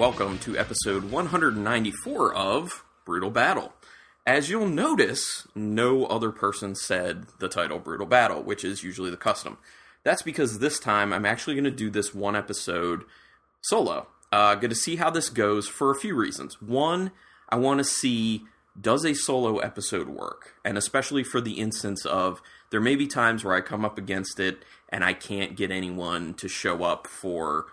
welcome to episode 194 of Brutal Battle. As you'll notice, no other person said the title Brutal Battle, which is usually the custom. That's because this time I'm actually going to do this one episode solo. Uh, going to see how this goes for a few reasons. One, I want to see does a solo episode work, and especially for the instance of there may be times where I come up against it and I can't get anyone to show up for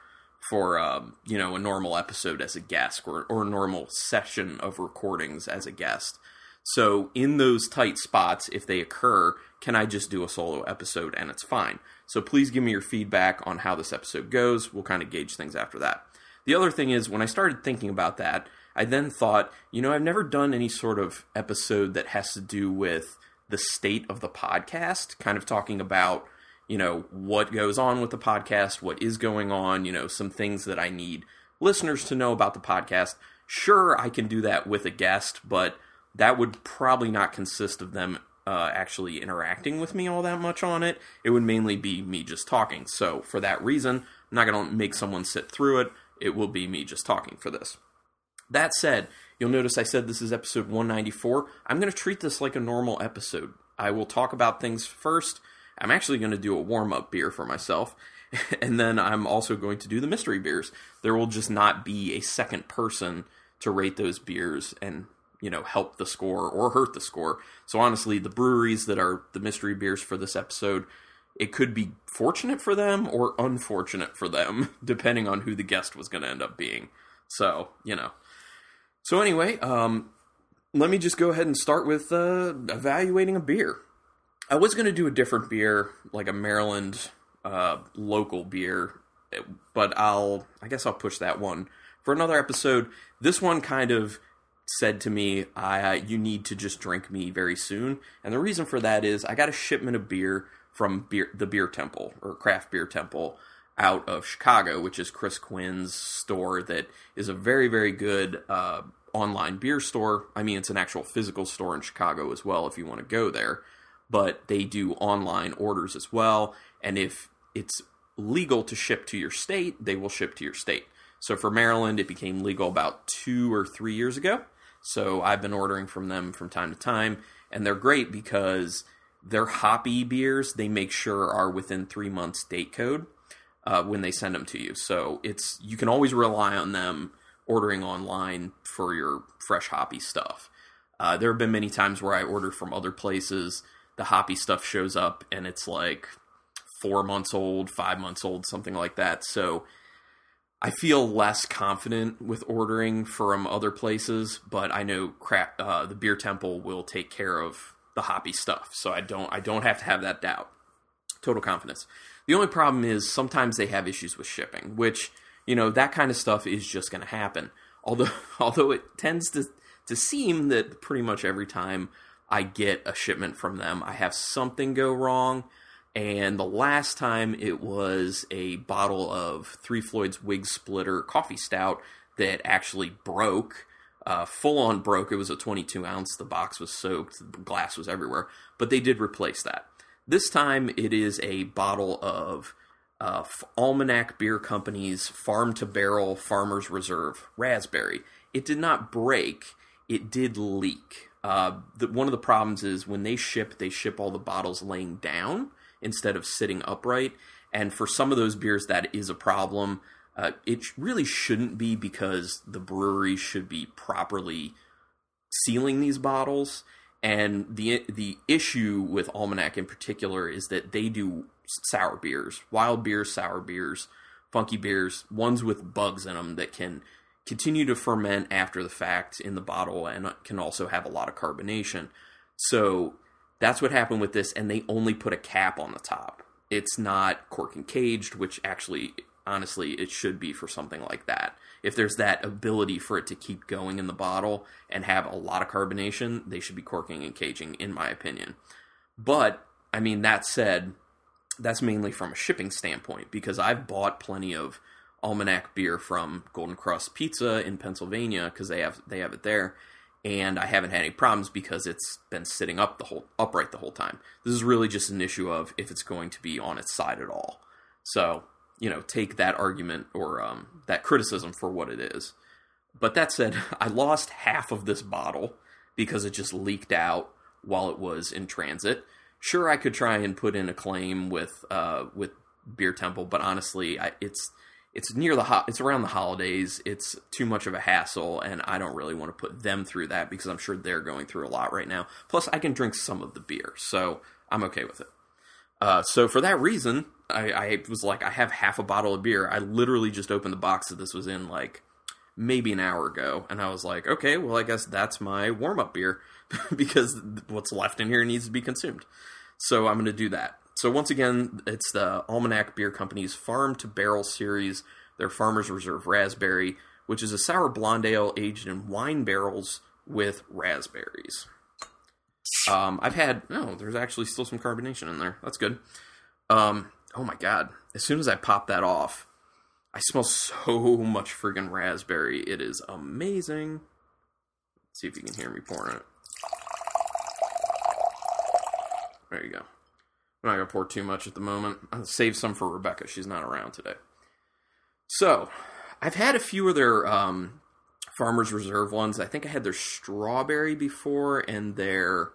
for um, you know a normal episode as a guest or or a normal session of recordings as a guest. So in those tight spots, if they occur, can I just do a solo episode and it's fine? So please give me your feedback on how this episode goes. We'll kind of gauge things after that. The other thing is when I started thinking about that, I then thought, you know, I've never done any sort of episode that has to do with the state of the podcast, kind of talking about, you know, what goes on with the podcast, what is going on, you know, some things that I need listeners to know about the podcast. Sure, I can do that with a guest, but that would probably not consist of them uh, actually interacting with me all that much on it. It would mainly be me just talking. So, for that reason, I'm not going to make someone sit through it. It will be me just talking for this. That said, you'll notice I said this is episode 194. I'm going to treat this like a normal episode. I will talk about things first. I'm actually going to do a warm up beer for myself. And then I'm also going to do the mystery beers. There will just not be a second person to rate those beers and, you know, help the score or hurt the score. So honestly, the breweries that are the mystery beers for this episode, it could be fortunate for them or unfortunate for them, depending on who the guest was going to end up being. So, you know. So anyway, um, let me just go ahead and start with uh, evaluating a beer. I was going to do a different beer, like a Maryland uh, local beer, but I'll, I guess I'll push that one for another episode. This one kind of said to me, "I, you need to just drink me very soon," and the reason for that is I got a shipment of beer from beer, the Beer Temple or Craft Beer Temple out of Chicago, which is Chris Quinn's store that is a very, very good uh, online beer store. I mean, it's an actual physical store in Chicago as well if you want to go there, but they do online orders as well. And if it's legal to ship to your state, they will ship to your state. So for Maryland, it became legal about two or three years ago. So I've been ordering from them from time to time, and they're great because their hoppy beers they make sure are within three months date code uh, when they send them to you. So it's you can always rely on them ordering online for your fresh hoppy stuff. Uh, there have been many times where I order from other places, the hoppy stuff shows up and it's like four months old, five months old, something like that. So I feel less confident with ordering from other places, but I know crap, uh, the Beer Temple will take care of the hoppy stuff, so I don't I don't have to have that doubt. Total confidence. The only problem is sometimes they have issues with shipping, which you know that kind of stuff is just going to happen. Although although it tends to to seem that pretty much every time I get a shipment from them, I have something go wrong. And the last time it was a bottle of Three Floyd's Wig Splitter coffee stout that actually broke, uh, full on broke. It was a 22 ounce. The box was soaked, the glass was everywhere. But they did replace that. This time it is a bottle of uh, Almanac Beer Company's Farm to Barrel Farmer's Reserve Raspberry. It did not break, it did leak. Uh, the, one of the problems is when they ship, they ship all the bottles laying down instead of sitting upright. And for some of those beers, that is a problem. Uh, it really shouldn't be because the brewery should be properly sealing these bottles. And the the issue with Almanac in particular is that they do sour beers, wild beers, sour beers, funky beers, ones with bugs in them that can continue to ferment after the fact in the bottle and can also have a lot of carbonation. So that's what happened with this, and they only put a cap on the top. It's not cork and caged, which actually, honestly, it should be for something like that. If there's that ability for it to keep going in the bottle and have a lot of carbonation, they should be corking and caging, in my opinion. But, I mean, that said, that's mainly from a shipping standpoint because I've bought plenty of almanac beer from Golden Krust Pizza in Pennsylvania because they have they have it there, and I haven't had any problems because it's been sitting up the whole upright the whole time. This is really just an issue of if it's going to be on its side at all. So you know, take that argument or um, that criticism for what it is. But that said, I lost half of this bottle because it just leaked out while it was in transit. Sure, I could try and put in a claim with uh, with Beer Temple, but honestly, I, it's it's near the ho- it's around the holidays. It's too much of a hassle, and I don't really want to put them through that because I'm sure they're going through a lot right now. Plus, I can drink some of the beer, so I'm okay with it. Uh, so for that reason, I, I was like, I have half a bottle of beer. I literally just opened the box that this was in like maybe an hour ago, and I was like, okay, well, I guess that's my warm up beer because what's left in here needs to be consumed. So I'm going to do that. So once again, it's the Almanac Beer Company's Farm to Barrel series, their Farmers Reserve Raspberry, which is a sour blonde ale aged in wine barrels with raspberries. Um, I've had oh, there's actually still some carbonation in there. That's good. Um, oh my god! As soon as I pop that off, I smell so much friggin' raspberry. It is amazing. Let's see if you can hear me pouring it. There you go. I'm not gonna pour too much at the moment. I'll save some for Rebecca. She's not around today. So, I've had a few of their um, Farmers Reserve ones. I think I had their strawberry before and their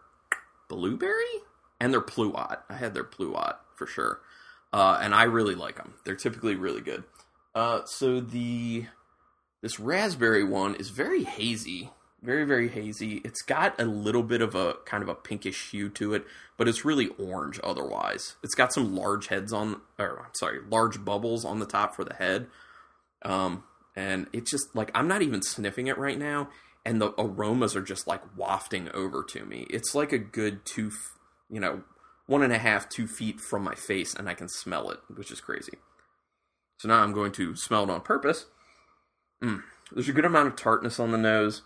blueberry and their pluot. I had their pluot for sure, uh, and I really like them. They're typically really good. Uh, so the this raspberry one is very hazy, very very hazy. It's got a little bit of a kind of a pinkish hue to it, but it's really orange otherwise. It's got some large heads on, or sorry, large bubbles on the top for the head. Um, and it's just like I'm not even sniffing it right now, and the aromas are just like wafting over to me. It's like a good two, you know, one and a half, two feet from my face, and I can smell it, which is crazy. So now I'm going to smell it on purpose. Mm, there's a good amount of tartness on the nose.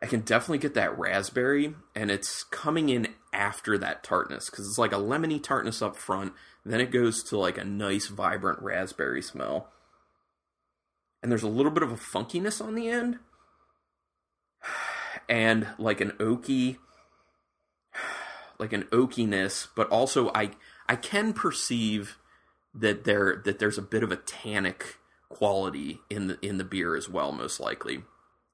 I can definitely get that raspberry, and it's coming in after that tartness because it's like a lemony tartness up front. Then it goes to like a nice, vibrant raspberry smell. And there's a little bit of a funkiness on the end, and like an oaky, like an oakiness, but also I I can perceive that there that there's a bit of a tannic quality in the in the beer as well, most likely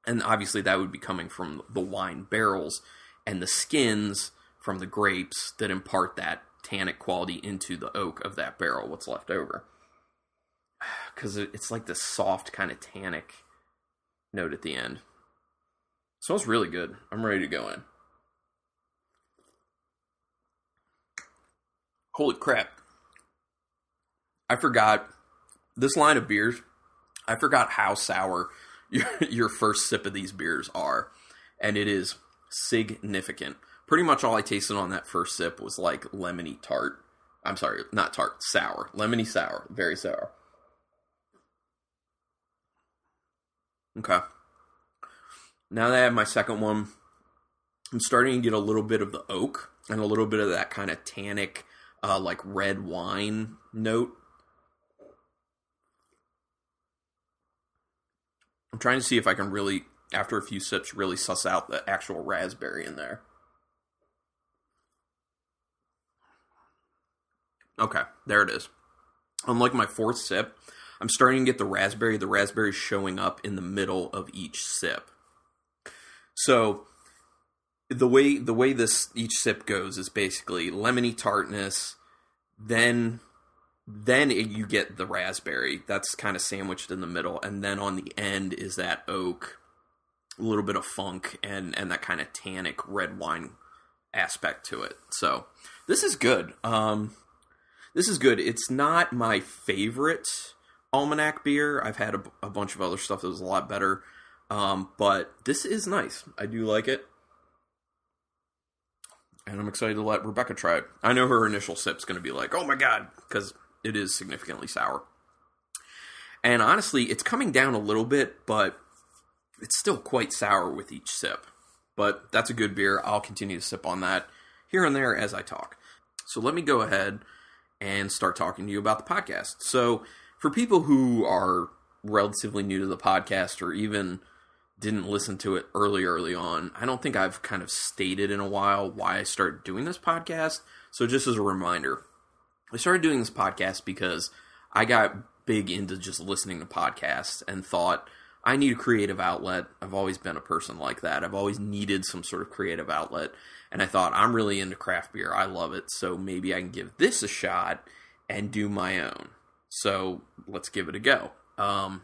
and obviously that would be coming from the wine barrels and the skins from the grapes that impart that tannic quality into the oak of that barrel what's left over. Because it's like this soft kind of tannic note at the end. It smells really good. I'm ready to go in. Holy crap. I forgot this line of beers i forgot how sour your, your first sip of these beers are, and it is significant. Pretty much all I tasted on that first sip was like lemony tart. I'm sorry, not tart, sour. Lemony sour, very sour. Okay. Now that I have my second one, I'm starting to get a little bit of the oak and a little bit of that kind of tannic, uh, like red wine note I'm trying to see if I can really, after a few sips, really suss out the actual raspberry in there. Okay, there it is. Unlike my fourth sip, I'm starting to get the raspberry. The raspberry showing up in the middle of each sip. So the way the way this each sip goes is basically lemony tartness, then then you get the raspberry. That's kind of sandwiched in the middle. And then on the end is that oak a little bit of funk and and that kind of tannic red wine aspect to it. So this is good. Um this is good. It's not my favorite almanac beer. I've had a, a bunch of other stuff that was a lot better. Um but this is nice. I do like it. And I'm excited to let Rebecca try it. I know her initial sip's going to be like, "Oh my god," because it is significantly sour. And honestly, it's coming down a little bit, but it's still quite sour with each sip. But that's a good beer. I'll continue to sip on that here and there as I talk. So let me go ahead and start talking to you about the podcast. So, for people who are relatively new to the podcast or even didn't listen to it early, early on, I don't think I've kind of stated in a while why I started doing this podcast. So, just as a reminder, I started doing this podcast because I got big into just listening to podcasts and thought I need a creative outlet. I've always been a person like that. I've always needed some sort of creative outlet. And I thought, I'm really into craft beer. I love it. So maybe I can give this a shot and do my own. So let's give it a go. Um,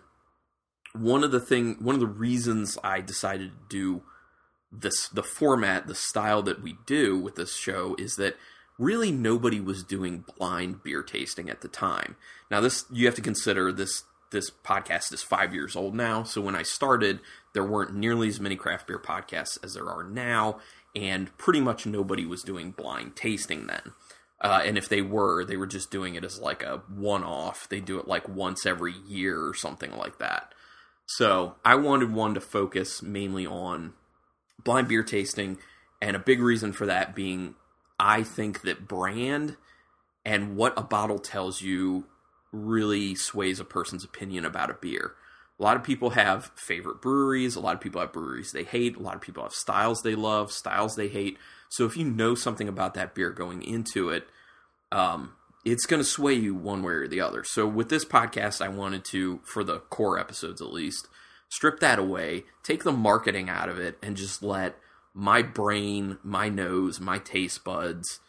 one of the thing, one of the reasons I decided to do this, the format, the style that we do with this show is that really nobody was doing blind beer tasting at the time. Now, this you have to consider this this podcast is five years old now. So when I started, there weren't nearly as many craft beer podcasts as there are now, and pretty much nobody was doing blind tasting then. Uh, and if they were, they were just doing it as like a one off. They do it like once every year or something like that. So I wanted one to focus mainly on blind beer tasting, and a big reason for that being I think that brand and what a bottle tells you really sways a person's opinion about a beer. A lot of people have favorite breweries. A lot of people have breweries they hate. A lot of people have styles they love, styles they hate. So if you know something about that beer going into it, um, it's going to sway you one way or the other. So with this podcast, I wanted to, for the core episodes at least, strip that away, take the marketing out of it, and just let my brain, my nose, my taste buds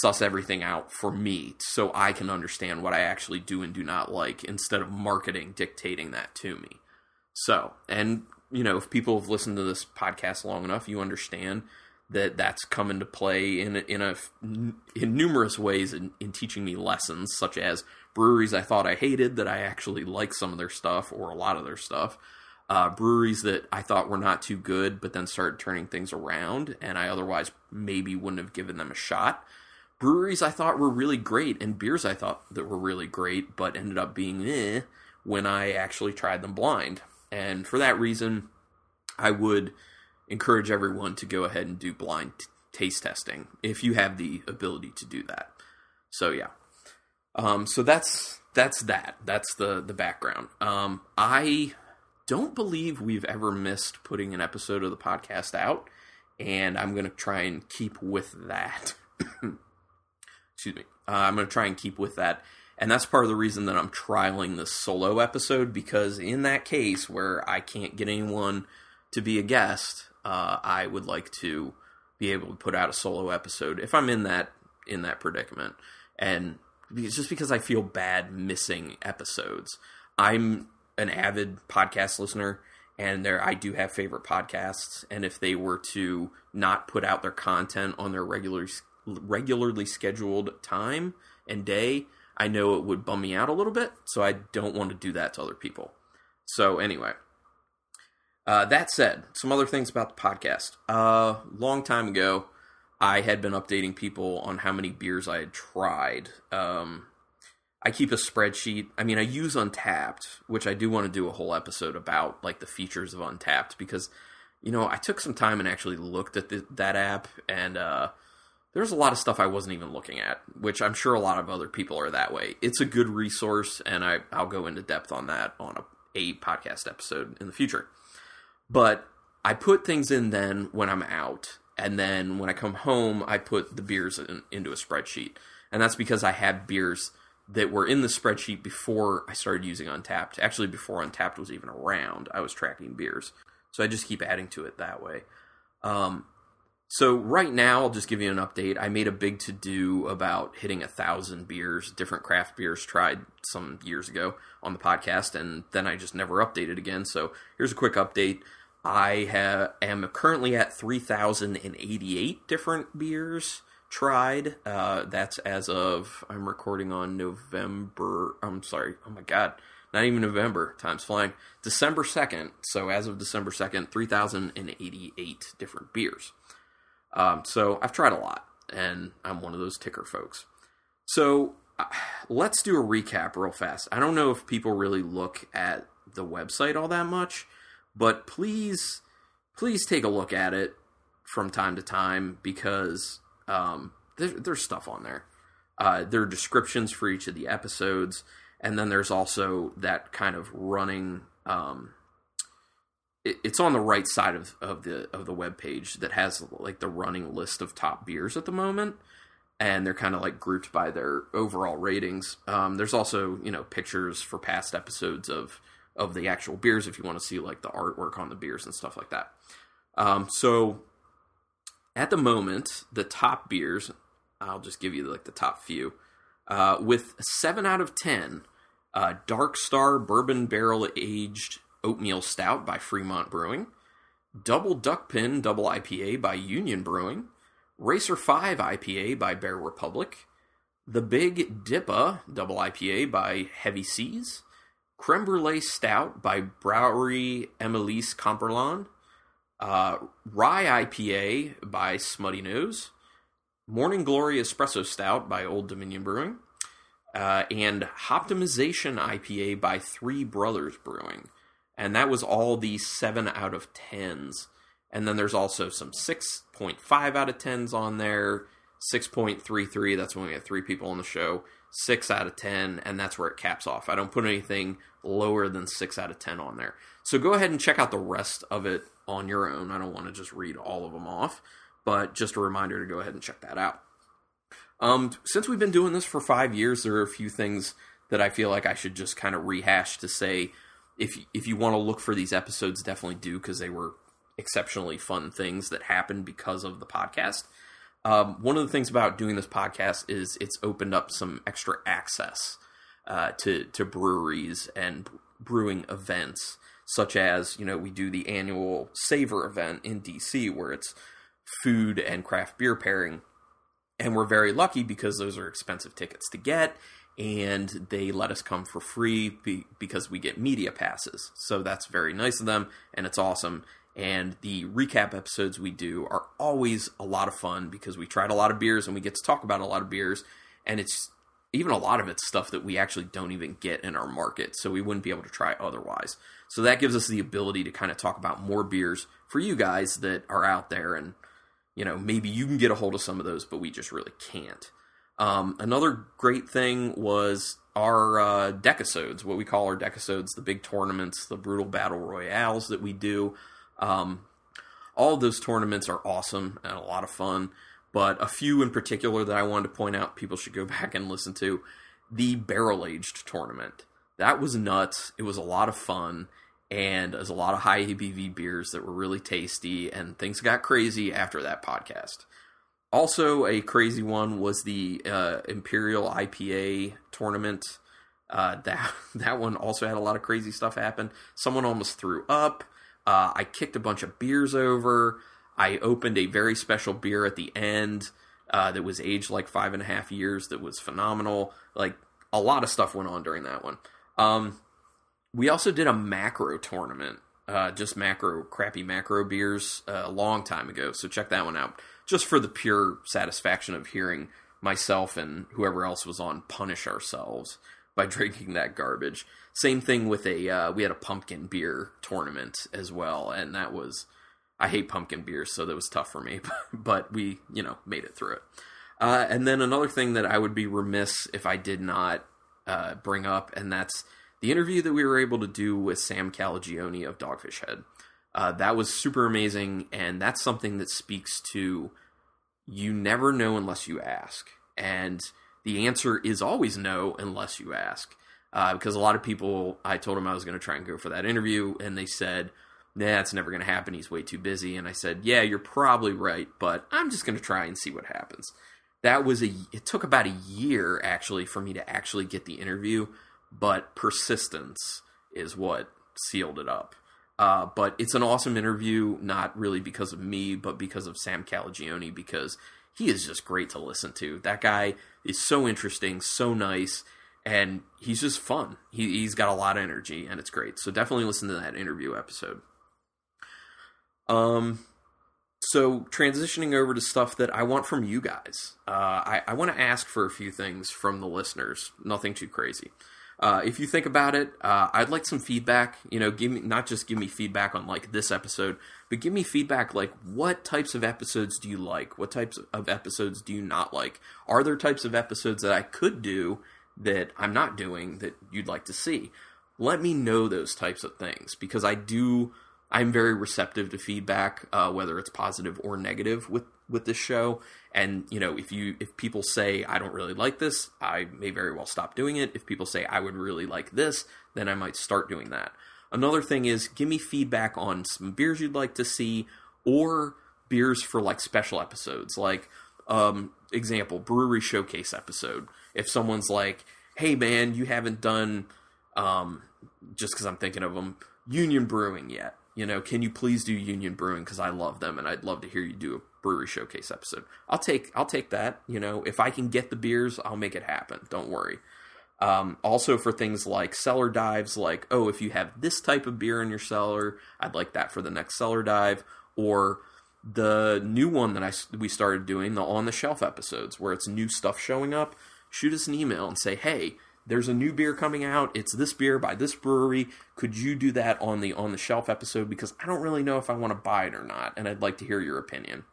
suss everything out for me so I can understand what I actually do and do not like instead of marketing dictating that to me. So, and you know, if people have listened to this podcast long enough, you understand that that's come into play in in a in numerous ways in, in teaching me lessons such as breweries I thought I hated that I actually like some of their stuff or a lot of their stuff uh, breweries that I thought were not too good, but then started turning things around, and I otherwise maybe wouldn't have given them a shot. Breweries I thought were really great, and beers I thought that were really great, but ended up being eh when I actually tried them blind. And for that reason, I would encourage everyone to go ahead and do blind t- taste testing if you have the ability to do that. So yeah, um, so that's that's that. That's the the background. Um, I don't believe we've ever missed putting an episode of the podcast out, and I'm going to try and keep with that. Excuse me. Uh, I'm going to try and keep with that. And that's part of the reason that I'm trialing this solo episode because, in that case where I can't get anyone to be a guest, uh, I would like to be able to put out a solo episode if I'm in that in that predicament. And it's just because I feel bad missing episodes, I'm an avid podcast listener and there I do have favorite podcasts and if they were to not put out their content on their regular regularly scheduled time and day, I know it would bum me out a little bit, so I don't want to do that to other people. So anyway, uh, that said, some other things about the podcast. A uh, long time ago, I had been updating people on how many beers I had tried. Um, I keep a spreadsheet. I mean, I use Untappd, which I do want to do a whole episode about, like the features of Untappd, because you know I took some time and actually looked at the, that app, and uh, there's a lot of stuff I wasn't even looking at, which I'm sure a lot of other people are that way. It's a good resource, and I, I'll go into depth on that on a, a podcast episode in the future. But I put things in then when I'm out, and then when I come home, I put the beers in, into a spreadsheet, and that's because I have beers that were in the spreadsheet before I started using Untappd. Actually, before Untappd was even around, I was tracking beers. So I just keep adding to it that way. Um, so right now, I'll just give you an update. I made a big to do about hitting a thousand beers, different craft beers tried some years ago on the podcast, and then I just never updated again. So here's a quick update. I am currently at 3,088 different beers tried. Uh, that's as of I'm recording on November. I'm sorry. Oh my god, not even November. Time's flying. December second. So as of December second, three thousand and eighty-eight different beers. Um, so I've tried a lot, and I'm one of those ticker folks. So uh, let's do a recap real fast. I don't know if people really look at the website all that much, but please, please take a look at it from time to time because um, there's, there's stuff on there. Uh, there are descriptions for each of the episodes, and then there's also that kind of running. Um, it, it's on the right side of, of the of the web page that has like the running list of top beers at the moment, and they're kind of like grouped by their overall ratings. Um, there's also you know pictures for past episodes of of the actual beers if you want to see like the artwork on the beers and stuff like that. Um, so at the moment, the top beers, I'll just give you like the top few, uh, with seven out of ten, uh, Dark Star Bourbon Barrel Aged Oatmeal Stout by Fremont Brewing, Double Duckpin Double IPA by Union Brewing, Racer 5 IPA by Bear Republic, The Big Dippa Double IPA by Heavy Seas, Creme Brulee Stout by Brouwery Emelisse Kamperland, uh, Rye IPA by Smuttynose, Morning Glory Espresso Stout by Old Dominion Brewing, uh, and Hoptimization IPA by Three Brothers Brewing. And that was all the 7 out of 10s. And then there's also some 6.5 out of 10s on there, 6.33, that's when we have three people on the show, 6 out of 10, and that's where it caps off. I don't put anything lower than 6 out of 10 on there. So go ahead and check out the rest of it on your own. I don't want to just read all of them off, but just a reminder to go ahead and check that out. Um, since we've been doing this for five years, there are a few things that I feel like I should just kind of rehash to say if if you want to look for these episodes, definitely do because they were exceptionally fun things that happened because of the podcast. Um, one of the things about doing this podcast is it's opened up some extra access uh, to to breweries and brewing events such as you know we do the annual Savor event in DC where it's food and craft beer pairing, and we're very lucky because those are expensive tickets to get, and they let us come for free be, because we get media passes. So that's very nice of them, and it's awesome. And the recap episodes we do are always a lot of fun because we tried a lot of beers and we get to talk about a lot of beers, and it's even a lot of it's stuff that we actually don't even get in our market, so we wouldn't be able to try otherwise. So that gives us the ability to kind of talk about more beers for you guys that are out there, and you know maybe you can get a hold of some of those, but we just really can't. Um, another great thing was our uh, decasodes, what we call our decasodes, the big tournaments, the brutal battle royales that we do. Um, all those tournaments are awesome and a lot of fun but a few in particular that I wanted to point out people should go back and listen to. The barrel aged tournament. That was nuts. It was a lot of fun, and there's a lot of high ABV beers that were really tasty, and things got crazy after that podcast. Also, a crazy one was the uh, Imperial IPA tournament. Uh, that that one also had a lot of crazy stuff happen. Someone almost threw up. Uh, I kicked a bunch of beers over. I opened a very special beer at the end uh, that was aged like five and a half years that was phenomenal. Like a lot of stuff went on during that one. Um, we also did a macro tournament, uh, just macro, crappy macro beers uh, a long time ago. So check that one out, just for the pure satisfaction of hearing myself and whoever else was on punish ourselves by drinking that garbage. Same thing with a uh, we had a pumpkin beer tournament as well, and that was I hate pumpkin beer, so that was tough for me. but we, you know, made it through it. Uh, and then another thing that I would be remiss if I did not uh, bring up, and that's the interview that we were able to do with Sam Calagione of Dogfish Head. Uh, that was super amazing, and that's something that speaks to you never know unless you ask. And the answer is always no unless you ask. Uh, because a lot of people, I told them I was going to try and go for that interview, and they said, nah, it's never going to happen. He's way too busy. And I said, yeah, you're probably right, but I'm just going to try and see what happens. That was a, it took about a year actually for me to actually get the interview, but persistence is what sealed it up. Uh, but it's an awesome interview, not really because of me, but because of Sam Calagione, because he is just great to listen to. That guy is so interesting, so nice, and he's just fun. He, he's got a lot of energy, and it's great. So definitely listen to that interview episode. Um, so transitioning over to stuff that I want from you guys, uh, I, I want to ask for a few things from the listeners. Nothing too crazy. Uh, if you think about it, uh, I'd like some feedback. You know, give me not just give me feedback on like this episode, but give me feedback like what types of episodes do you like? What types of episodes do you not like? Are there types of episodes that I could do that I'm not doing that you'd like to see? Let me know those types of things because I do I'm very receptive to feedback, uh, whether it's positive or negative with with this show. And you know, if you if people say I don't really like this, I may very well stop doing it. If people say I would really like this, then I might start doing that. Another thing is give me feedback on some beers you'd like to see or beers for like special episodes. Like um example, brewery showcase episode. If someone's like, "Hey man, you haven't done um just cuz I'm thinking of them Union Brewing yet." You know, can you please do Union Brewing because I love them and I'd love to hear you do a brewery showcase episode. I'll take I'll take that. You know, if I can get the beers, I'll make it happen. Don't worry. Um, also for things like cellar dives, like oh, if you have this type of beer in your cellar, I'd like that for the next cellar dive. Or the new one that I we started doing, the on the shelf episodes, where it's new stuff showing up. Shoot us an email and say, hey, there's a new beer coming out. It's this beer by this brewery. Could you do that on the on the shelf episode? Because I don't really know if I want to buy it or not, and I'd like to hear your opinion.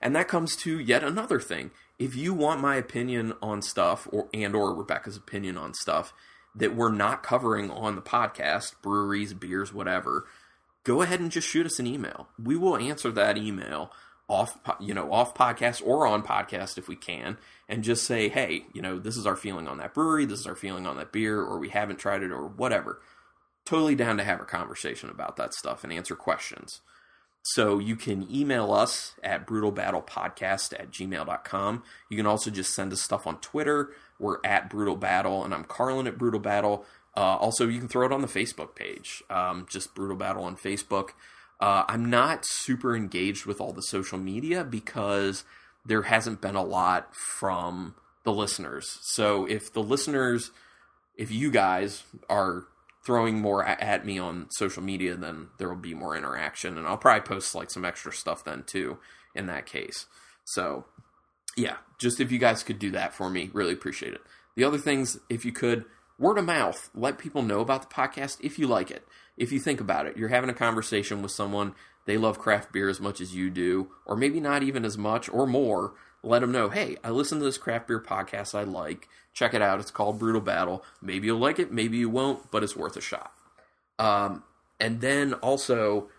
And that comes to yet another thing. If you want my opinion on stuff, or and or Rebecca's opinion on stuff that we're not covering on the podcast, breweries, beers, whatever, go ahead and just shoot us an email. We will answer that email off you know off podcast or on podcast if we can and just say hey you know this is our feeling on that brewery this is our feeling on that beer or we haven't tried it or whatever. Totally down to have a conversation about that stuff and answer questions. So you can email us at brutalbattlepodcast at gmail.com you can also just send us stuff on twitter. We're at brutal battle and i'm carlin at brutal battle uh, also you can throw it on the facebook page. Um, just brutal battle on facebook uh, I'm not super engaged with all the social media because there hasn't been a lot from the listeners. So if the listeners, if you guys are throwing more at me on social media, then there will be more interaction, and I'll probably post like some extra stuff then too. In that case, so yeah, just if you guys could do that for me, really appreciate it. The other things, if you could, word of mouth, let people know about the podcast if you like it if you think about it, you're having a conversation with someone, they love craft beer as much as you do, or maybe not even as much or more. Let them know, hey, I listen to this craft beer podcast I like. Check it out. It's called Brutal Battle. Maybe you'll like it, maybe you won't, but it's worth a shot. Um, and then also,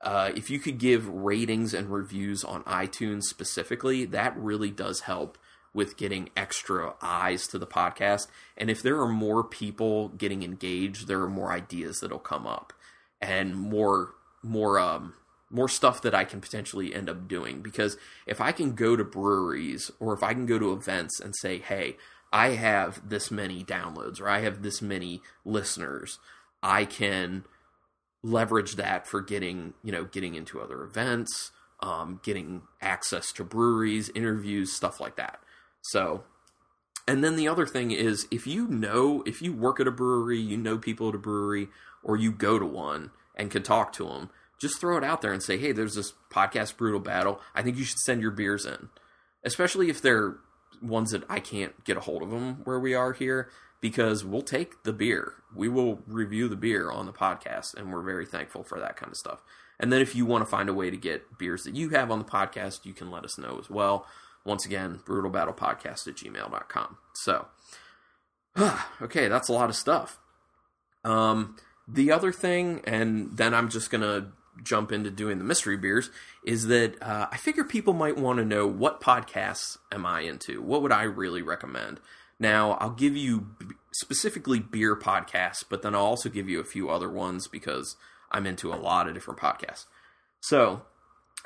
uh, if you could give ratings and reviews on iTunes specifically, that really does help with getting extra eyes to the podcast. And if there are more people getting engaged, there are more ideas that'll come up and more more um more stuff that I can potentially end up doing because if I can go to breweries or if I can go to events and say, "Hey, I have this many downloads or I have this many listeners," I can leverage that for getting, you know, getting into other events, um, getting access to breweries, interviews, stuff like that. So, and then the other thing is if you know, if you work at a brewery, you know people at a brewery, or you go to one and can talk to them, just throw it out there and say, hey, there's this podcast Brutal Battle. I think you should send your beers in, especially if they're ones that I can't get a hold of them where we are here because we'll take the beer. We will review the beer on the podcast, and we're very thankful for that kind of stuff. And then if you want to find a way to get beers that you have on the podcast, you can let us know as well. Once again, brutalbattlepodcast at gmail.com. So, okay, that's a lot of stuff. Um, the other thing, and then I'm just going to jump into doing the mystery beers, is that uh, I figure people might want to know what podcasts am I into? What would I really recommend? Now, I'll give you specifically beer podcasts, but then I'll also give you a few other ones because I'm into a lot of different podcasts. So,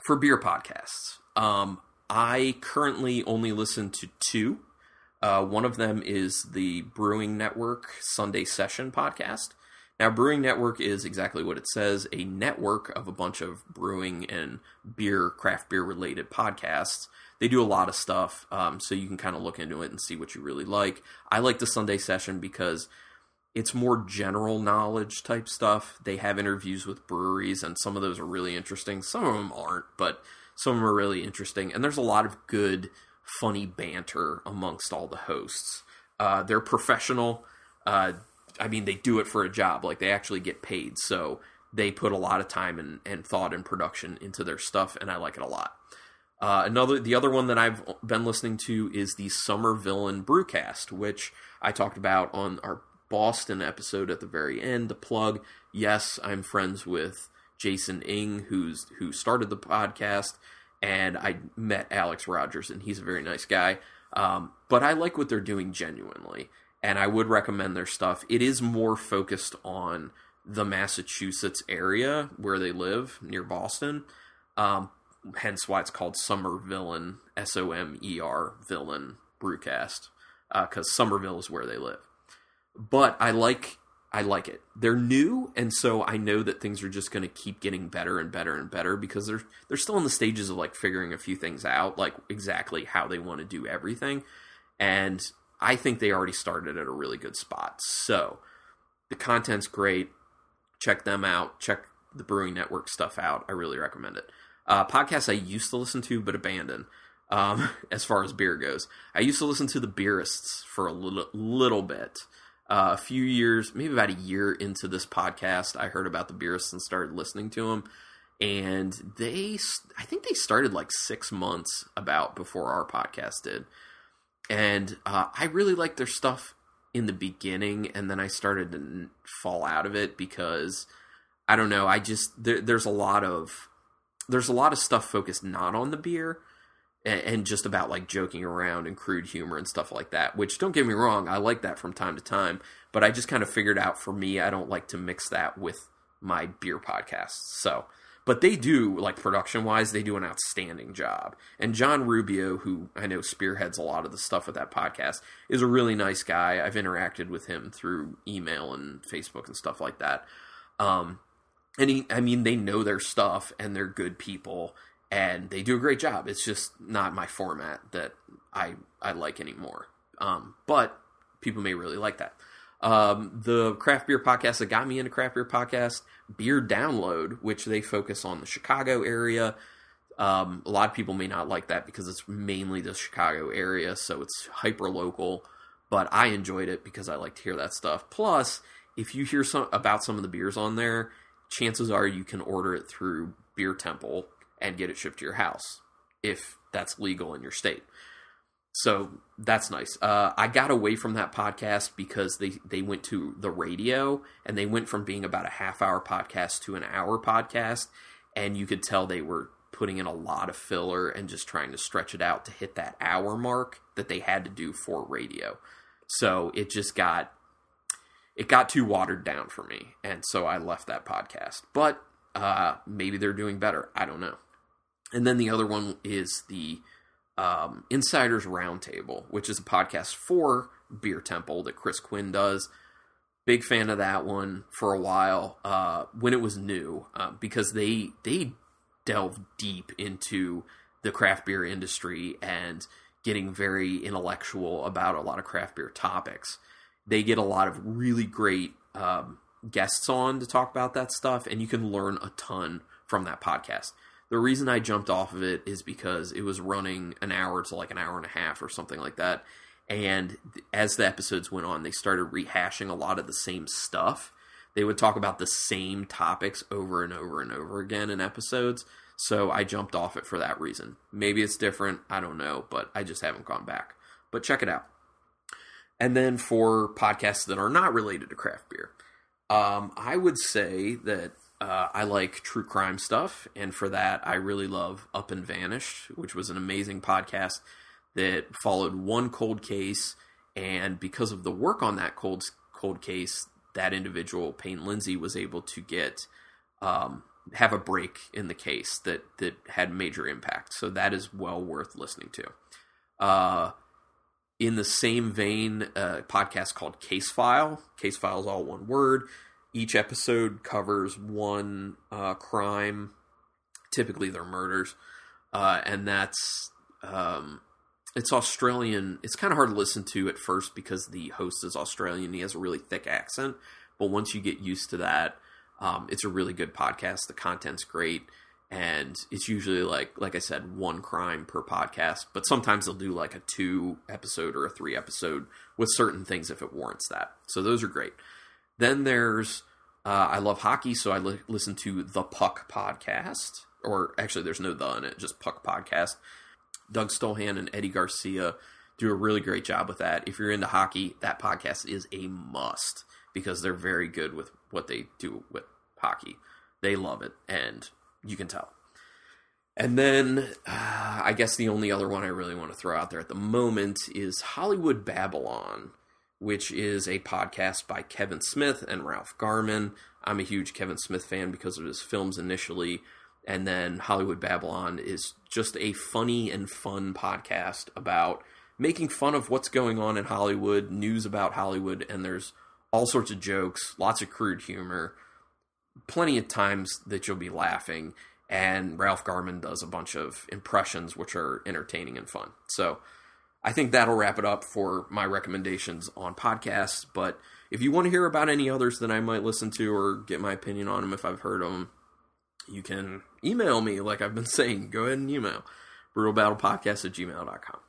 for beer podcasts, um, I currently only listen to two. Uh, one of them is the Brewing Network Sunday Session podcast. Now, Brewing Network is exactly what it says a network of a bunch of brewing and beer, craft beer related podcasts. They do a lot of stuff, um, so you can kind of look into it and see what you really like. I like the Sunday Session because it's more general knowledge type stuff. They have interviews with breweries, and some of those are really interesting. Some of them aren't, but some of them are really interesting, and there's a lot of good, funny banter amongst all the hosts. Uh, they're professional. Uh, I mean, they do it for a job. Like they actually get paid, so they put a lot of time and, and thought and production into their stuff, and I like it a lot. Uh, another, the other one that I've been listening to is the Somer Villain Brewcast, which I talked about on our Boston episode at the very end. The plug: Yes, I'm friends with Jason Ing, who's who started the podcast, and I met Alex Rogers, and he's a very nice guy. Um, but I like what they're doing genuinely, and I would recommend their stuff. It is more focused on the Massachusetts area where they live near Boston. Um, hence why it's called Somer Villain, S O M E R Villain Brewcast, because uh, Somerville is where they live. But I like I like it. They're new, and so I know that things are just going to keep getting better and better and better because they're they're still in the stages of like figuring a few things out, like exactly how they want to do everything. And I think they already started at a really good spot. So the content's great. Check them out. Check the Brewing Network stuff out. I really recommend it. Uh, podcasts I used to listen to but abandoned. Um, as far as beer goes, I used to listen to the Beerists for a little little bit. Uh, a few years, maybe about a year into this podcast, I heard about the Beerists and started listening to them. And they, I think they started like six months about before our podcast did. And uh, I really liked their stuff in the beginning, and then I started to fall out of it because I don't know. I just there, there's a lot of there's a lot of stuff focused not on the beer and, and, just about like joking around and crude humor and stuff like that. Which don't get me wrong, I like that from time to time, but I just kind of figured out for me, I don't like to mix that with my beer podcasts. So, but they do like production wise, they do an outstanding job. And John Rubio, who I know spearheads a lot of the stuff with that podcast, is a really nice guy. I've interacted with him through email and Facebook and stuff like that. Um, and he, I mean, they know their stuff and they're good people and they do a great job. It's just not my format that I I like anymore. Um, but people may really like that. Um, the craft beer podcast that got me into craft beer podcast, Beer Download, which they focus on the Chicago area. Um, a lot of people may not like that because it's mainly the Chicago area, so it's hyper local. But I enjoyed it because I like to hear that stuff. Plus, if you hear some about some of the beers on there, chances are you can order it through Beer Temple and get it shipped to your house if that's legal in your state. So that's nice. Uh, I got away from that podcast because they, they went to the radio and they went from being about a half hour podcast to an hour podcast. And you could tell they were putting in a lot of filler and just trying to stretch it out to hit that hour mark that they had to do for radio. So it just got it got too watered down for me, and so I left that podcast. But uh, maybe they're doing better. I don't know. And then the other one is the um, Insiders Roundtable, which is a podcast for Beer Temple that Chris Quinn does. Big fan of that one for a while uh, when it was new uh, because they they delve deep into the craft beer industry and getting very intellectual about a lot of craft beer topics they get a lot of really great um, guests on to talk about that stuff, and you can learn a ton from that podcast. The reason I jumped off of it is because it was running an hour to like an hour and a half or something like that. And as the episodes went on, they started rehashing a lot of the same stuff. They would talk about the same topics over and over and over again in episodes. So I jumped off it for that reason. Maybe it's different. I don't know, but I just haven't gone back. But check it out. And then for podcasts that are not related to craft beer, um, I would say that uh, I like true crime stuff, and for that, I really love Up and Vanished, which was an amazing podcast that followed one cold case, and because of the work on that cold cold case, that individual Payne Lindsay was able to get um, have a break in the case that that had major impact. So that is well worth listening to. Uh, in the same vein, a podcast called Case File. Case File is all one word. Each episode covers one uh, crime. Typically, they're murders, uh, and that's um, it's Australian. It's kind of hard to listen to at first because the host is Australian. He has a really thick accent, but once you get used to that, um, it's a really good podcast. The content's great and it's usually like like I said, one crime per podcast. But sometimes they'll do like a two episode or a three episode with certain things if it warrants that. So those are great. Then there's uh, I love hockey, so I li- listen to the Puck podcast, or actually there's no the in it, just Puck podcast. Doug Stolhand and Eddie Garcia do a really great job with that. If you're into hockey, that podcast is a must because they're very good with what they do with hockey. They love it, and you can tell. And then uh, I guess the only other one I really want to throw out there at the moment is Hollywood Babylon, which is a podcast by Kevin Smith and Ralph Garman. I'm a huge Kevin Smith fan because of his films initially. And then Hollywood Babble-On is just a funny and fun podcast about making fun of what's going on in Hollywood, news about Hollywood, and there's all sorts of jokes, lots of crude humor, plenty of times that you'll be laughing. And Ralph Garman does a bunch of impressions, which are entertaining and fun. So I think that'll wrap it up for my recommendations on podcasts. But if you want to hear about any others that I might listen to or get my opinion on them if I've heard them, you can email me, like I've been saying. Go ahead and email brutalbattlepodcast at gmail.com.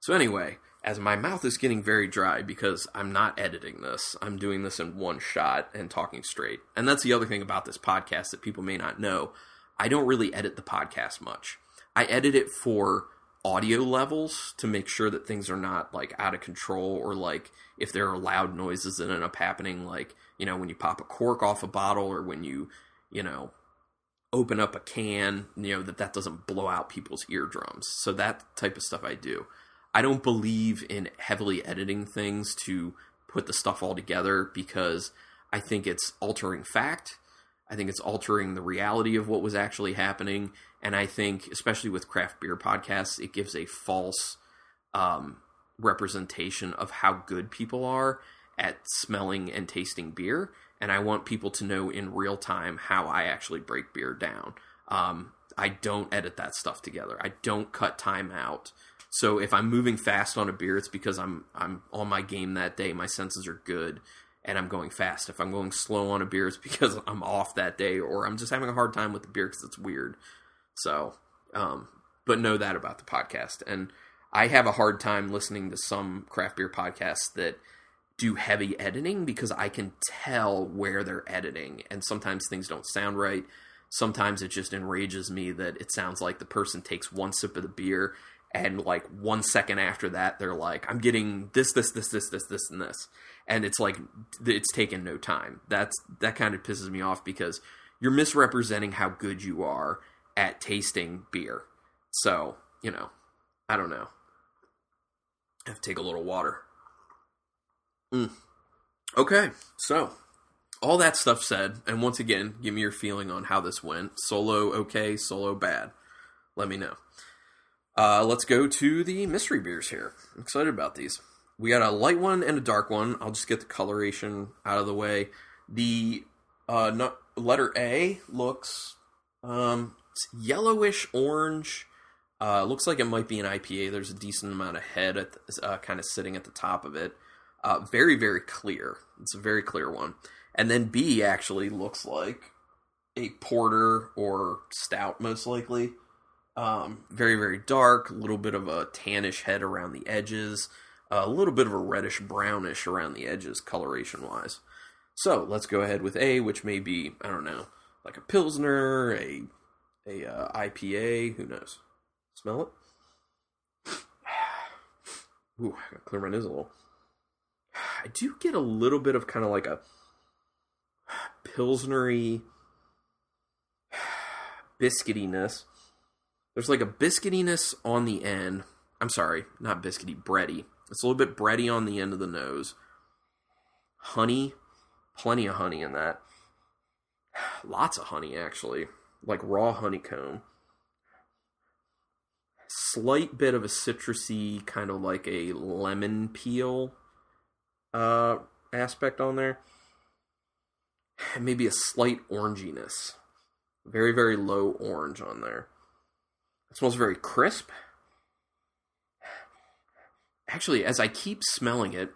So, anyway, as my mouth is getting very dry because I'm not editing this, I'm doing this in one shot and talking straight. And that's the other thing about this podcast that people may not know. I don't really edit the podcast much. I edit it for audio levels to make sure that things are not like out of control or like if there are loud noises that end up happening like you know when you pop a cork off a bottle or when you you know open up a can you know that that doesn't blow out people's eardrums. So that type of stuff i do. I don't believe in heavily editing things to put the stuff all together because i think it's altering fact. I think it's altering the reality of what was actually happening and I think, especially with craft beer podcasts, it gives a false um, representation of how good people are at smelling and tasting beer. And I want people to know in real time how I actually break beer down. Um, I don't edit that stuff together. I don't cut time out. So if I'm moving fast on a beer, it's because I'm I'm on my game that day. My senses are good, and I'm going fast. If I'm going slow on a beer, it's because I'm off that day, or I'm just having a hard time with the beer because it's weird. So, um, but know that about the podcast. And I have a hard time listening to some craft beer podcasts that do heavy editing because I can tell where they're editing, and sometimes things don't sound right. Sometimes it just enrages me that it sounds like the person takes one sip of the beer and like one second after that they're like i'm getting this this this this this this and this and it's like it's taken no time that's that kind of pisses me off because you're misrepresenting how good you are at tasting beer. So, you know, I don't know. I have to take a little water. Mm. Okay, so all that stuff said, and once again, give me your feeling on how this went. Solo okay, solo bad. Let me know. Uh, let's go to the mystery beers here. I'm excited about these. We got a light one and a dark one. I'll just get the coloration out of the way. The uh, letter A looks um, yellowish orange. Uh, looks like it might be an IPA. There's a decent amount of head the, uh, kind of sitting at the top of it. Uh, very, very clear. It's a very clear one. And then B actually looks like a porter or stout, most likely. Um, very, very dark. A little bit of a tannish head around the edges. a little bit of a reddish brownish around the edges, coloration wise. So let's go ahead with A, which may be, I don't know, like a Pilsner, a a uh, IPA. Who knows? Smell it. Ooh, I gotta clear my nose a little. I do get a little bit of kind of like a pilsnery biscuitiness. There's like a biscuitiness on the end. I'm sorry, not biscuity, bready. It's a little bit bready on the end of the nose. Honey, plenty of honey in that. Lots of honey, actually like raw honeycomb. Slight bit of a citrusy, kind of like a lemon peel uh, aspect on there. And maybe a slight oranginess. Very, very low orange on there. It smells very crisp. Actually, as I keep smelling it,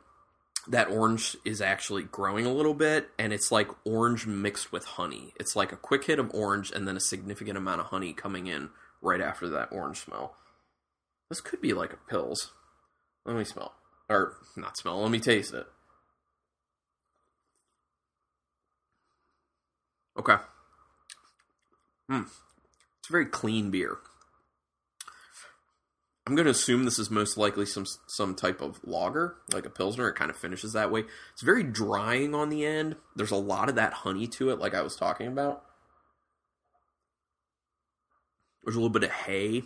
that orange is actually growing a little bit and it's like orange mixed with honey. It's like a quick hit of orange and then a significant amount of honey coming in right after that orange smell. This could be like a pills. Let me smell. Or not smell, let me taste it. Okay. Hmm. It's a very clean beer. I'm going to assume this is most likely some some type of lager, like a pilsner. It kind of finishes that way. It's very drying on the end. There's a lot of that honey to it, like I was talking about. There's a little bit of hay.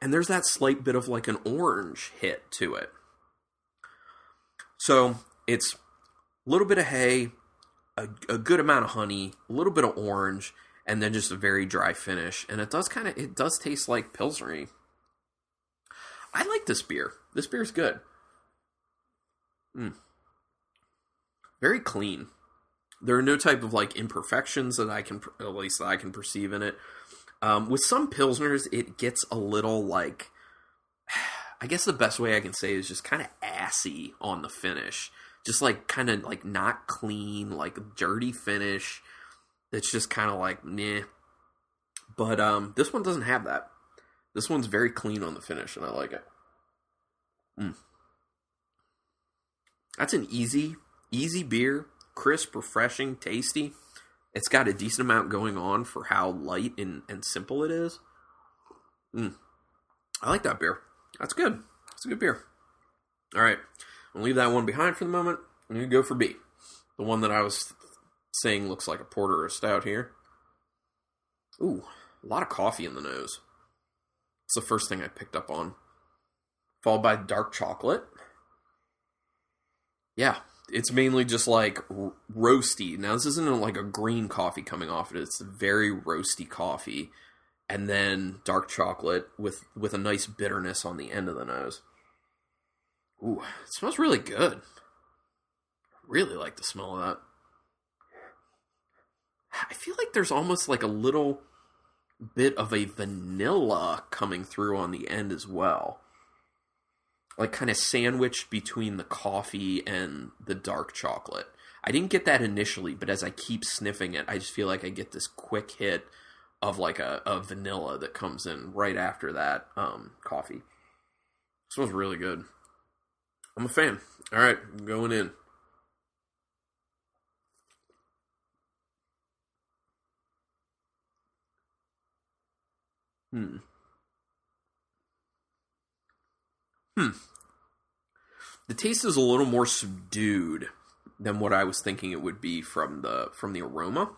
And there's that slight bit of like an orange hit to it. So it's a little bit of hay, a, a good amount of honey, a little bit of orange, and then just a very dry finish. And it does kind of it does taste like pilsnery. I like this beer. This beer is good. Mm. Very clean. There are no type of like imperfections that I can at least that I can perceive in it. Um, with some pilsners, it gets a little like. I guess the best way I can say is just kind of assy on the finish just like kind of like not clean, like dirty finish. It's just kind of like nah. But um, this one doesn't have that. This one's very clean on the finish, and I like it. Mm. That's an easy, easy beer. Crisp, refreshing, tasty. It's got a decent amount going on for how light and, and simple it is. Mm. I like that beer. That's good. It's a good beer. All right. I'll leave that one behind for the moment. I'm going to go for B. The one that I was saying looks like a porter or a stout here. Ooh, a lot of coffee in the nose. It's the first thing I picked up on. Followed by dark chocolate. Yeah, it's mainly just like r- roasty. Now, this isn't like a green coffee coming off it. It's very roasty coffee. And then dark chocolate with, with a nice bitterness on the end of the nose. Ooh, it smells really good. Really like the smell of that. I feel like there's almost like a little bit of a vanilla coming through on the end as well. Like kind of sandwiched between the coffee and the dark chocolate. I didn't get that initially, but as I keep sniffing it, I just feel like I get this quick hit of like a, a vanilla that comes in right after that um, coffee. Smells really good. I'm a fan. All right, I'm going in. Hmm. Hmm. The taste is a little more subdued than what I was thinking it would be from the from the aroma.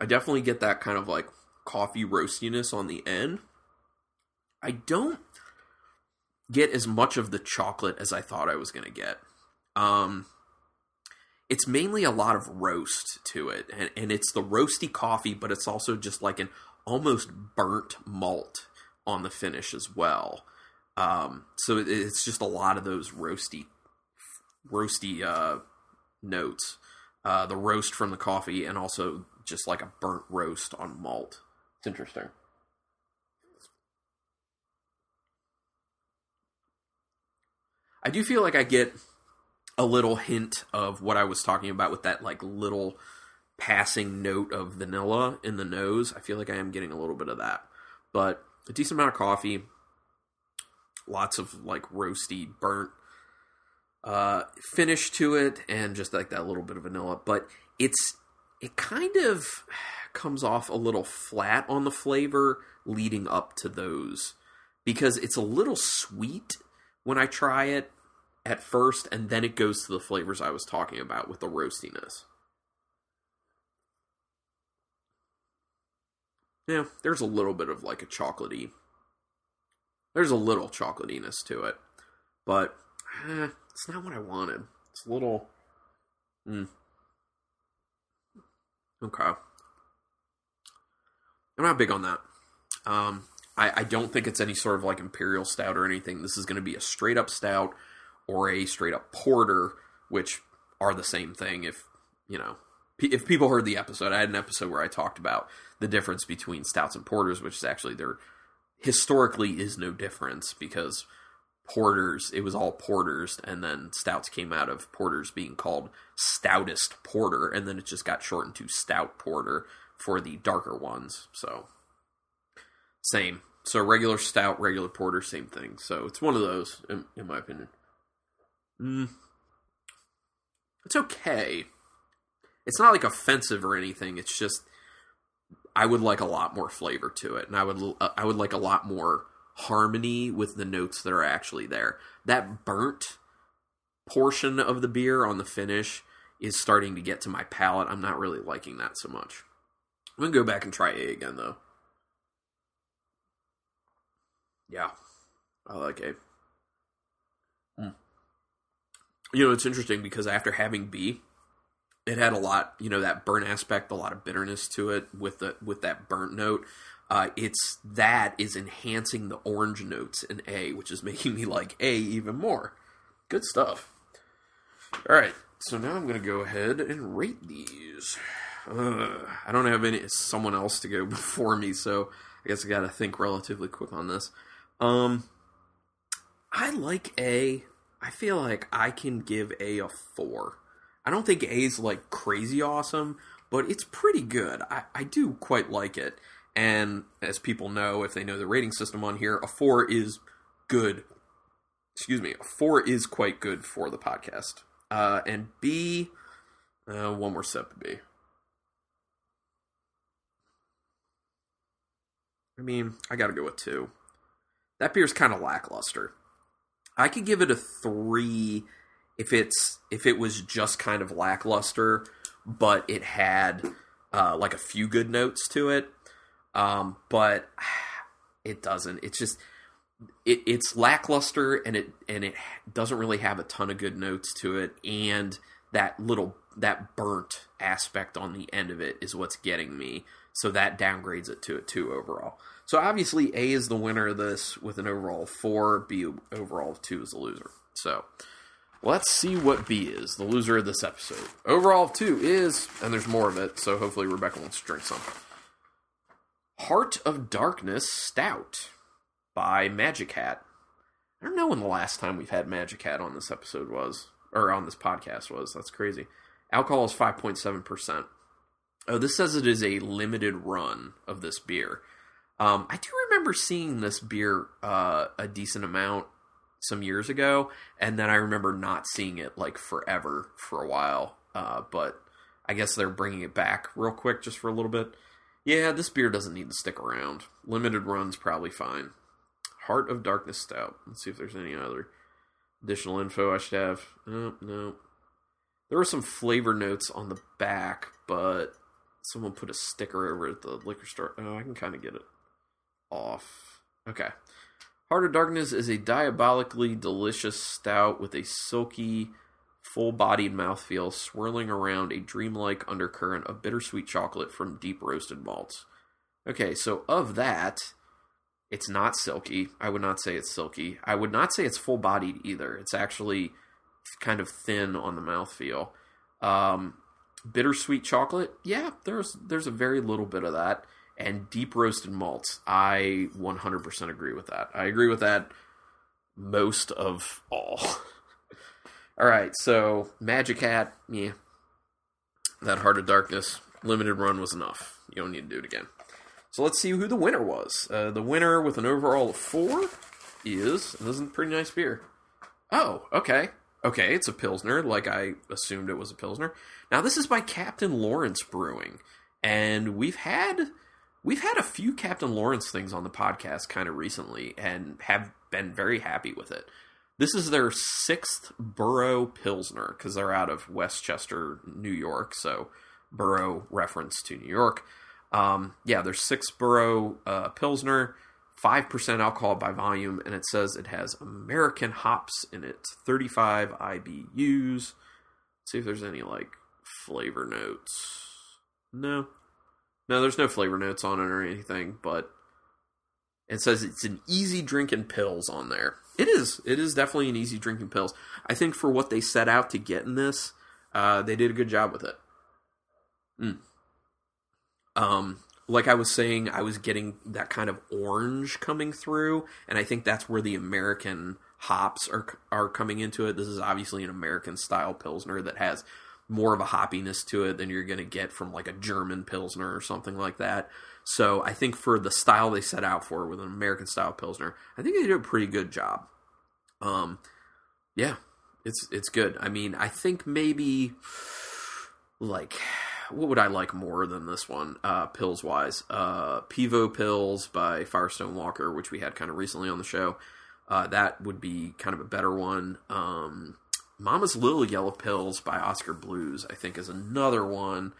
I definitely get that kind of like coffee roastiness on the end. I don't get as much of the chocolate as I thought I was going to get. Um, it's mainly a lot of roast to it, and, and it's the roasty coffee, but it's also just like an almost burnt malt on the finish as well. Um, so it, it's just a lot of those roasty, roasty uh, notes. Uh, the roast from the coffee, and also just like a burnt roast on malt. It's interesting. I do feel like I get a little hint of what I was talking about with that like little passing note of vanilla in the nose. I feel like I am getting a little bit of that. But a decent amount of coffee, lots of like roasty, burnt uh finish to it and just like that little bit of vanilla, but it's it kind of comes off a little flat on the flavor leading up to those because it's a little sweet when I try it at first, and then it goes to the flavors I was talking about with the roastiness. Yeah, there's a little bit of like a chocolatey. There's a little chocolatiness to it, but eh, it's not what I wanted. It's a little. Mm. Okay. I'm not big on that. Um, I, I don't think it's any sort of like imperial stout or anything. This is going to be a straight up stout or a straight up porter, which are the same thing. If you know, if people heard the episode, I had an episode where I talked about the difference between stouts and porters, which is actually there historically is no difference because porters it was all porters and then stouts came out of porters being called stoutest porter and then it just got shortened to stout porter for the darker ones so same so regular stout, regular porter, same thing. So it's one of those, in, in my opinion. Mm. It's okay. It's not like offensive or anything. It's just I would like a lot more flavor to it, and I would uh, I would like a lot more harmony with the notes that are actually there. That burnt portion of the beer on the finish is starting to get to my palate. I'm not really liking that so much. I'm gonna go back and try A again though. Yeah, I like A. Mm. You know, it's interesting because after having B, it had a lot, you know, that burnt aspect, a lot of bitterness to it with the with that burnt note. Uh, it's that is enhancing the orange notes in A, which is making me like A even more. Good stuff. All right, so now I'm to go ahead and rate these. Uh, I don't have any someone else to go before me, so I guess I got to think relatively quick on this. Um, I like A. I feel like I can give A a four. I don't think A is like crazy awesome, but it's pretty good. I, I do quite like it. And as people know, if they know the rating system on here, a four is good. Excuse me, a four is quite good for the podcast. Uh, and B, uh, one more step B. I mean, I got to go with two. That beer's kind of lackluster. I could give it a three if it's if it was just kind of lackluster, but it had uh, like a few good notes to it. Um, but it doesn't. It's just it, it's lackluster and it and it doesn't really have a ton of good notes to it and that little that burnt aspect on the end of it is what's getting me so that downgrades it to a 2 overall so obviously a is the winner of this with an overall 4 b overall 2 is the loser so let's see what b is the loser of this episode overall 2 is and there's more of it so hopefully rebecca wants to drink some heart of darkness stout by Magic Hat. I don't know when the last time we've had Magic Hat on this episode was, or on this podcast was. That's crazy. Alcohol is 5.7%. Oh, this says it is a limited run of this beer. Um, I do remember seeing this beer uh, a decent amount some years ago, and then I remember not seeing it like forever for a while. Uh, but I guess they're bringing it back real quick just for a little bit. Yeah, this beer doesn't need to stick around. Limited run's probably fine. Heart of Darkness Stout. Let's see if there's any other additional info I should have. Oh, no. There were some flavor notes on the back, but someone put a sticker over at the liquor store. Oh, I can kind of get it off. Okay. Heart of Darkness is a diabolically delicious stout with a silky, full bodied mouthfeel swirling around a dreamlike undercurrent of bittersweet chocolate from deep roasted malts. Okay, so of that, it's not silky. I would not say it's silky. I would not say it's full bodied either. It's actually kind of thin on the mouthfeel. Um, bittersweet chocolate, yeah, there's there's a very little bit of that. And deep roasted malts, I 100% agree with that. I agree with that most of all. all right, so Magic Hat, yeah, that Heart of Darkness limited run was enough. You don't need to do it again. So let's see who the winner was. Uh, the winner with an overall of four is, this is a pretty nice beer. Oh, okay. Okay, it's a Pilsner, like I assumed it was a Pilsner. Now, this is by Captain Lawrence Brewing. And we've had we've had a few Captain Lawrence things on the podcast kind of recently and have been very happy with it. This is their sixth borough Pilsner because they're out of Westchester, New York. So, borough reference to New York. Um, yeah, there's six borough uh, Pilsner, 5% alcohol by volume, and it says it has American hops in it, 35 IBUs. Let's see if there's any like flavor notes. No. No, there's no flavor notes on it or anything, but it says it's an easy drinking pills on there. It is. It is definitely an easy drinking pills. I think for what they set out to get in this, uh, they did a good job with it. Mm. Um, like I was saying, I was getting that kind of orange coming through, and I think that's where the American hops are are coming into it. This is obviously an American style pilsner that has more of a hoppiness to it than you're going to get from like a German pilsner or something like that. So I think for the style they set out for with an American style pilsner, I think they did a pretty good job. Um, yeah, it's it's good. I mean, I think maybe like what would I like more than this one, uh, pills wise? Uh, Pivo Pils by Firestone Walker, which we had kind of recently on the show. Uh, that would be kind of a better one. Um, Mama's Little Yellow Pills by Oskar Blues, I think, is another one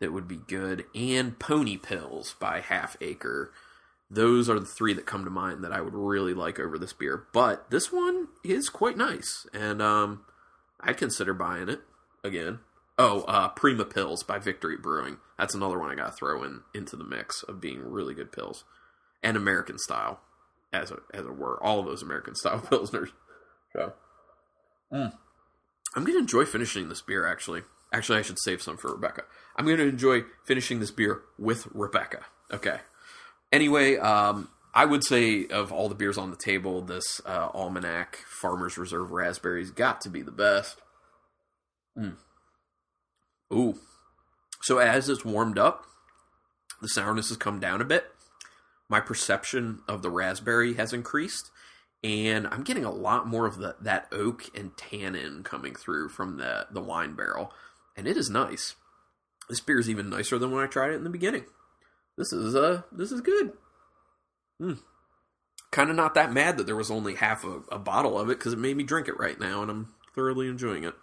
that would be good. And Pony Pils by Half Acre. Those are the three that come to mind that I would really like over this beer. But this one is quite nice, and um, I'd consider buying it again. Oh, uh, Prima Pils by Victory Brewing. That's another one I got to throw in into the mix of being really good pills, and American style, as a, as it were. All of those American style pilsners. So, I'm going to enjoy finishing this beer. Actually, actually, I should save some for Rebecca. I'm going to enjoy finishing this beer with Rebecca. Okay. Anyway, um, I would say of all the beers on the table, this uh, Almanac Farmers Reserve Raspberry's got to be the best. Mm. Ooh. So as it's warmed up, the sourness has come down a bit. My perception of the raspberry has increased, and I'm getting a lot more of the, that oak and tannin coming through from the, the wine barrel, and it is nice. This beer is even nicer than when I tried it in the beginning. This is uh this is good. Hmm. Kind of not that mad that there was only half a, a bottle of it because it made me drink it right now, and I'm thoroughly enjoying it.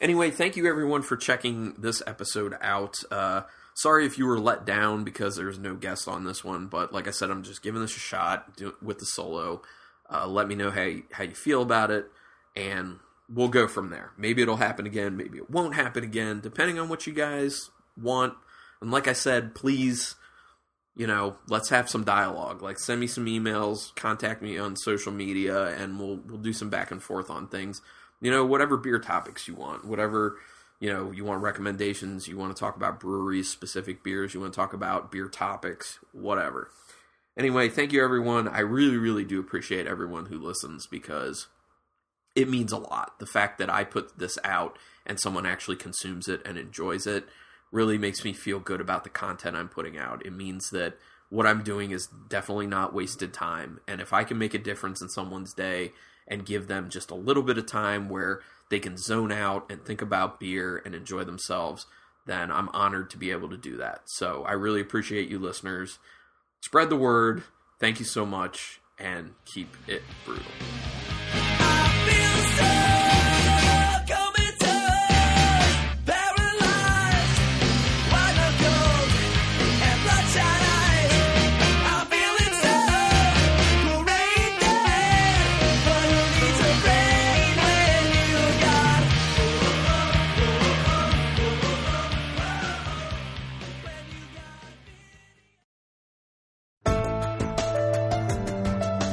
Anyway, thank you everyone for checking this episode out. Uh, sorry if you were let down because there's no guest on this one, but like I said, I'm just giving this a shot with the solo. Uh, let me know how you, how you feel about it, and we'll go from there. Maybe it'll happen again, maybe it won't happen again, depending on what you guys want. And like I said, please, you know, let's have some dialogue. Like send me some emails, contact me on social media, and we'll we'll do some back and forth on things. You know, whatever beer topics you want, whatever you know, you want recommendations, you want to talk about breweries, specific beers, you want to talk about beer topics, whatever. Anyway, thank you everyone. I really, really do appreciate everyone who listens because it means a lot. The fact that I put this out and someone actually consumes it and enjoys it really makes me feel good about the content I'm putting out. It means that what I'm doing is definitely not wasted time. And if I can make a difference in someone's day and give them just a little bit of time where they can zone out and think about beer and enjoy themselves, then I'm honored to be able to do that. So I really appreciate you listeners. Spread the word. Thank you so much and keep it brutal.